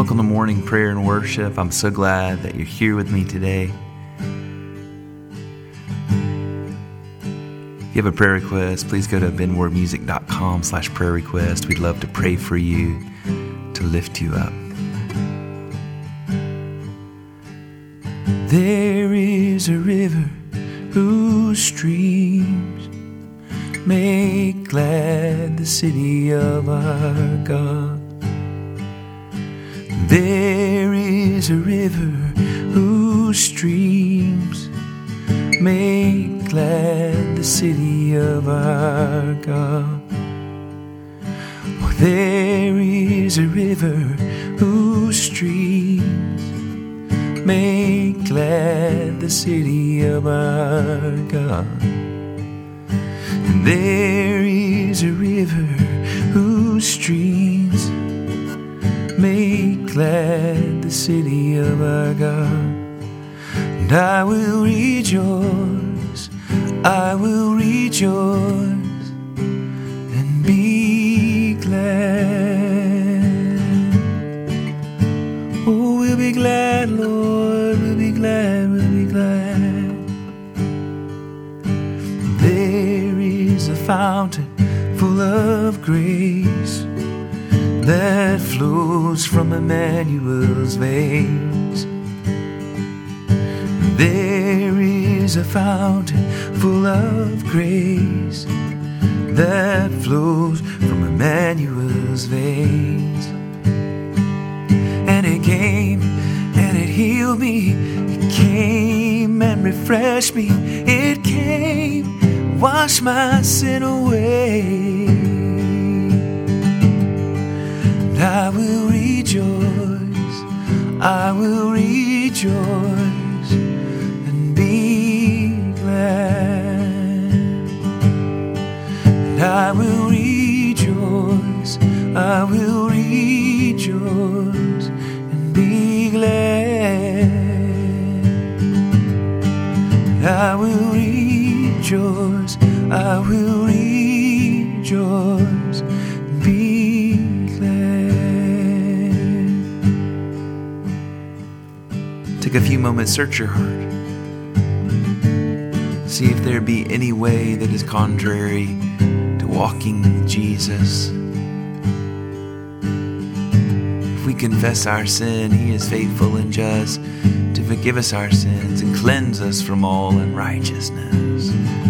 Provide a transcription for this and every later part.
Welcome to morning prayer and worship. I'm so glad that you're here with me today. If you have a prayer request, please go to benwardmusic.com slash prayer request. We'd love to pray for you, to lift you up. There is a river whose streams make glad the city of our God. There is a river whose streams make glad the city of our God. There is a river whose streams make glad the city of our God. And there is a river whose streams make glad the city of our God. And I will rejoice, I will rejoice and be glad. Oh, we'll be glad, Lord, we'll be glad, we'll be glad. There is a fountain full of grace that flows from Emmanuel's veins. There is a fountain full of grace that flows from Emmanuel's veins. And it came and it healed me. It came and refreshed me. It came, washed my sin away. I will rejoice, I will rejoice and be glad. And I will rejoice, I will rejoice and be glad. And I will rejoice, I will Take a few moments, search your heart. See if there be any way that is contrary to walking with Jesus. If we confess our sin, He is faithful and just to forgive us our sins and cleanse us from all unrighteousness.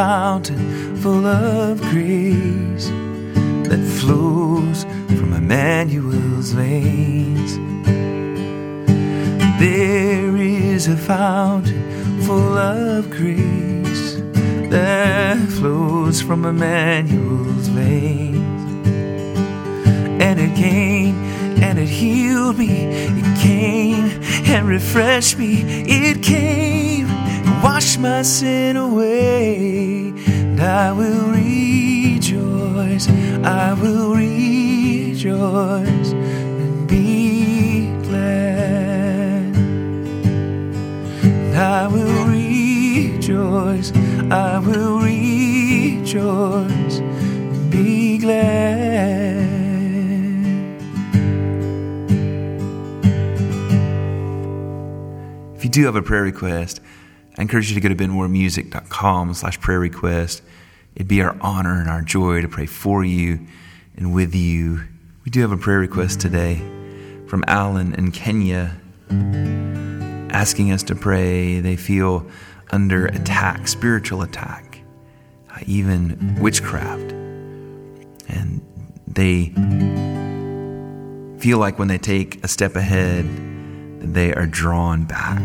Fountain full of grace that flows from Emmanuel's veins. There is a fountain full of grace that flows from Emmanuel's veins. And it came and it healed me. It came and refreshed me. It came washed my sin away. And I will rejoice. I will rejoice and be glad. And I will rejoice. I will rejoice and be glad. If you do have a prayer request, I encourage you to go to benwardmusic.com slash prayer request. It'd be our honor and our joy to pray for you and with you. We do have a prayer request today from Alan in Kenya asking us to pray. They feel under attack, spiritual attack, uh, even witchcraft. And they feel like when they take a step ahead, they are drawn back.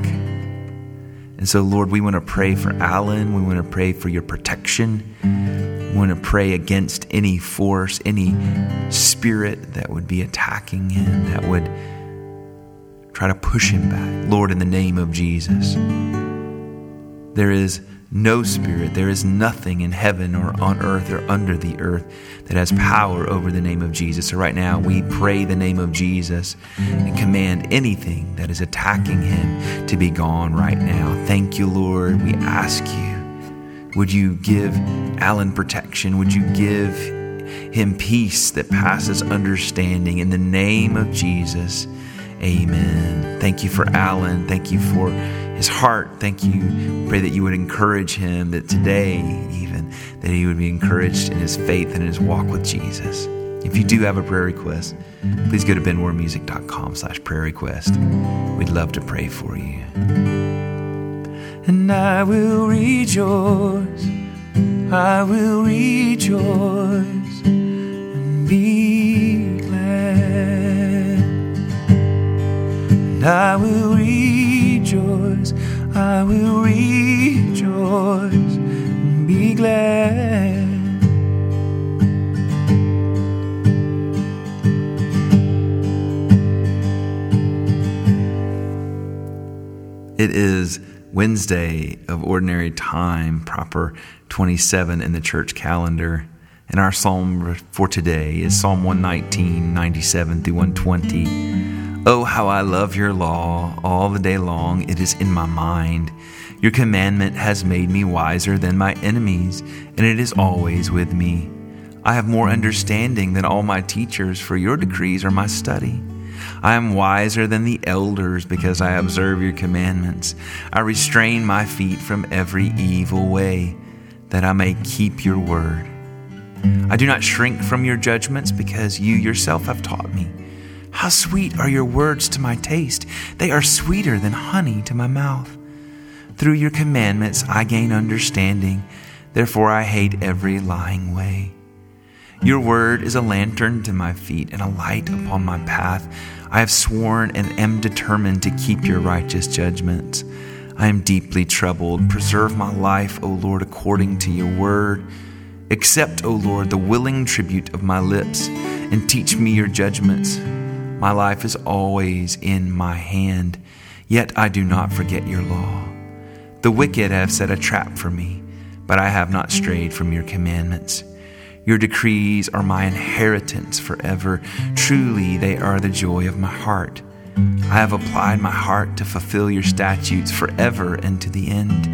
And so, Lord, we want to pray for Alan. We want to pray for your protection. We want to pray against any force, any spirit that would be attacking him, that would try to push him back. Lord, in the name of Jesus, there is no spirit, there is nothing in heaven or on earth or under the earth that has power over the name of Jesus. So, right now, we pray the name of Jesus and command anything that is attacking him to be gone right now. Thank you, Lord. We ask you, would you give Alan protection? Would you give him peace that passes understanding in the name of Jesus? Amen. Thank you for Alan. Thank you for his heart. Thank you. Pray that you would encourage him, that today, even, that he would be encouraged in his faith and in his walk with Jesus. If you do have a prayer request, please go to benwardmusic.com slash prayer request. We'd love to pray for you. And I will rejoice, I will rejoice and be glad. And I will rejoice, I will rejoice and be glad. It is Wednesday of Ordinary Time, proper 27 in the church calendar. And our psalm for today is Psalm 119, 97 through 120. Oh, how I love your law all the day long. It is in my mind. Your commandment has made me wiser than my enemies, and it is always with me. I have more understanding than all my teachers, for your decrees are my study. I am wiser than the elders because I observe your commandments. I restrain my feet from every evil way, that I may keep your word. I do not shrink from your judgments because you yourself have taught me. How sweet are your words to my taste! They are sweeter than honey to my mouth. Through your commandments I gain understanding, therefore I hate every lying way. Your word is a lantern to my feet and a light upon my path. I have sworn and am determined to keep your righteous judgments. I am deeply troubled. Preserve my life, O Lord, according to your word. Accept, O Lord, the willing tribute of my lips, and teach me your judgments. My life is always in my hand, yet I do not forget your law. The wicked have set a trap for me, but I have not strayed from your commandments. Your decrees are my inheritance forever. Truly, they are the joy of my heart. I have applied my heart to fulfill your statutes forever and to the end.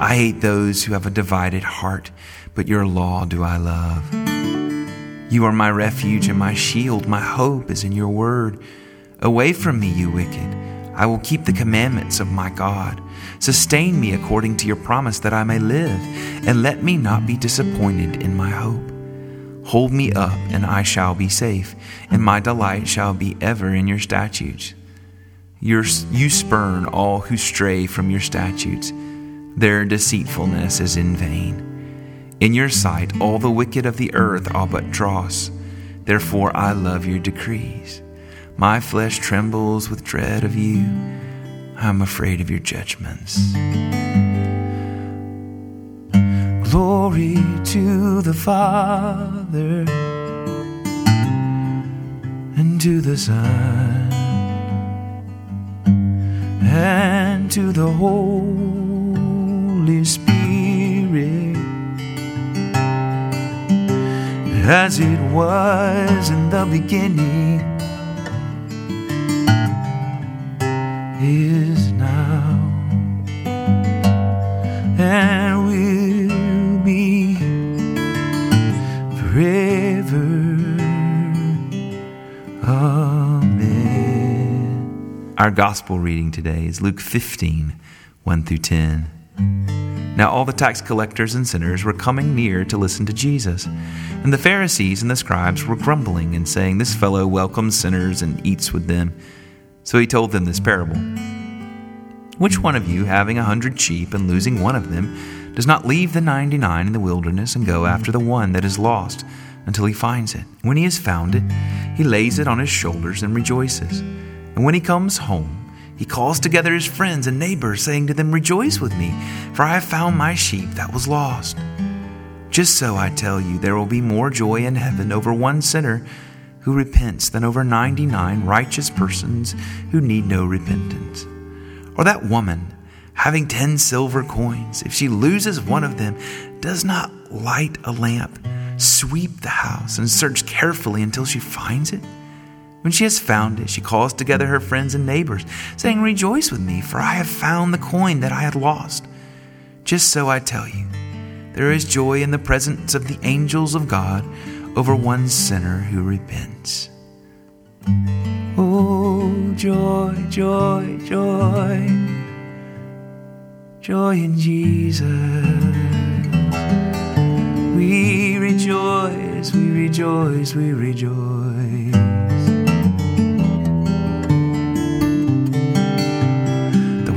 I hate those who have a divided heart, but your law do I love. You are my refuge and my shield. My hope is in your word. Away from me, you wicked. I will keep the commandments of my God. Sustain me according to your promise that I may live, and let me not be disappointed in my hope. Hold me up, and I shall be safe, and my delight shall be ever in your statutes. Your, you spurn all who stray from your statutes. Their deceitfulness is in vain. In your sight, all the wicked of the earth are but dross. Therefore, I love your decrees. My flesh trembles with dread of you. I am afraid of your judgments. Glory to the Father and to the Son and to the Holy Spirit as it was in the beginning is now and will be forever. Amen. Our gospel reading today is Luke 15 1 through 10. Now all the tax collectors and sinners were coming near to listen to Jesus. And the Pharisees and the scribes were grumbling and saying, This fellow welcomes sinners and eats with them. So he told them this parable Which one of you, having a hundred sheep and losing one of them, does not leave the ninety nine in the wilderness and go after the one that is lost until he finds it. When he has found it, he lays it on his shoulders and rejoices. And when he comes home, he calls together his friends and neighbors, saying to them, Rejoice with me, for I have found my sheep that was lost. Just so I tell you, there will be more joy in heaven over one sinner who repents than over 99 righteous persons who need no repentance. Or that woman, having 10 silver coins, if she loses one of them, does not light a lamp, sweep the house, and search carefully until she finds it? When she has found it, she calls together her friends and neighbors, saying, Rejoice with me, for I have found the coin that I had lost. Just so I tell you, there is joy in the presence of the angels of God over one sinner who repents. Oh, joy, joy, joy, joy in Jesus. We rejoice, we rejoice, we rejoice.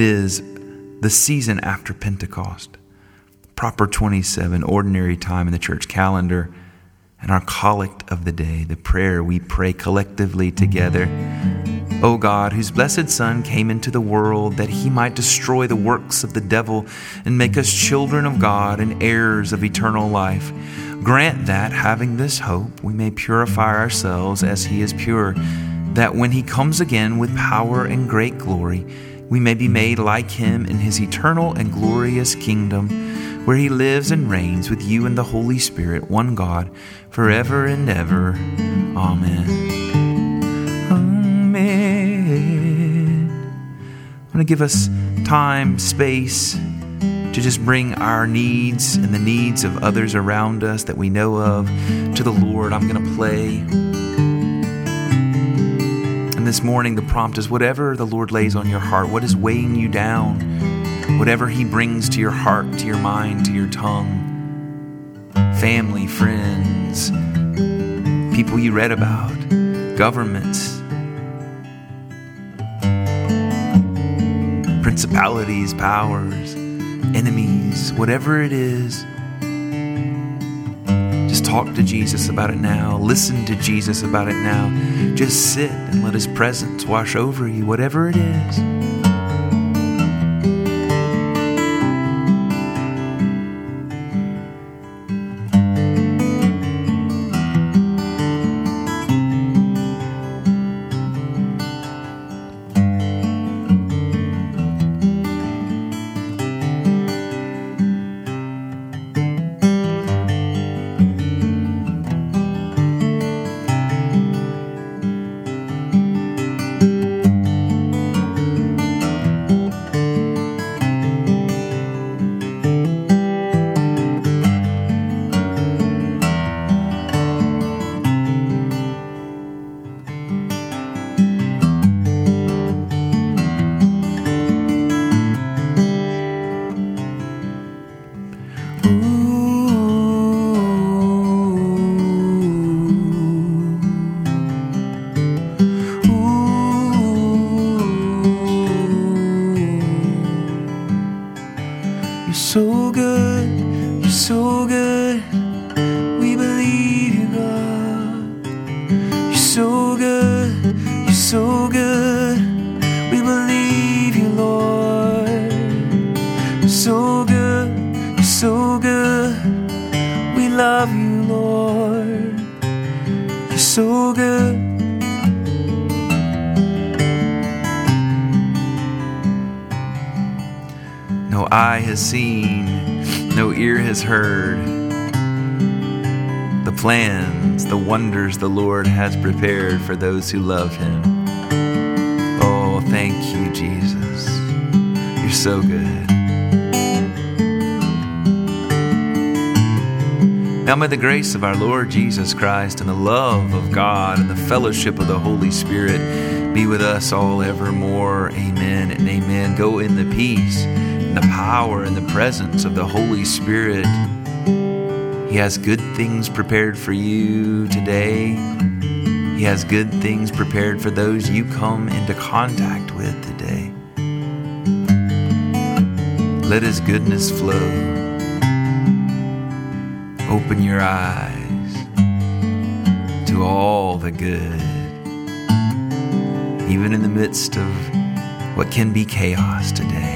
It is the season after Pentecost proper 27, ordinary time in the church calendar, and our collect of the day, the prayer we pray collectively together. O God, whose blessed Son came into the world that he might destroy the works of the devil and make us children of God and heirs of eternal life, grant that, having this hope, we may purify ourselves as he is pure, that when he comes again with power and great glory, we may be made like him in his eternal and glorious kingdom where he lives and reigns with you and the Holy Spirit, one God, forever and ever. Amen. Amen. I'm going to give us time, space to just bring our needs and the needs of others around us that we know of to the Lord. I'm going to play. This morning, the prompt is whatever the Lord lays on your heart, what is weighing you down whatever He brings to your heart, to your mind, to your tongue family, friends, people you read about, governments, principalities, powers, enemies, whatever it is. Just talk to Jesus about it now. Listen to Jesus about it now. Just sit and let His presence wash over you, whatever it is. So good. We believe you, God. You're so good, you're so good. We believe you, Lord. You're so good, you're so good. We love you, Lord. You're so good. No eye has seen, ear has heard the plans, the wonders the Lord has prepared for those who love Him. Oh, thank you, Jesus. You're so good. Now may the grace of our Lord Jesus Christ and the love of God and the fellowship of the Holy Spirit be with us all evermore. Amen and amen. Go in the peace and the power and the presence of the Holy Spirit. He has good things prepared for you today. He has good things prepared for those you come into contact with today. Let His goodness flow. Open your eyes to all the good, even in the midst of what can be chaos today.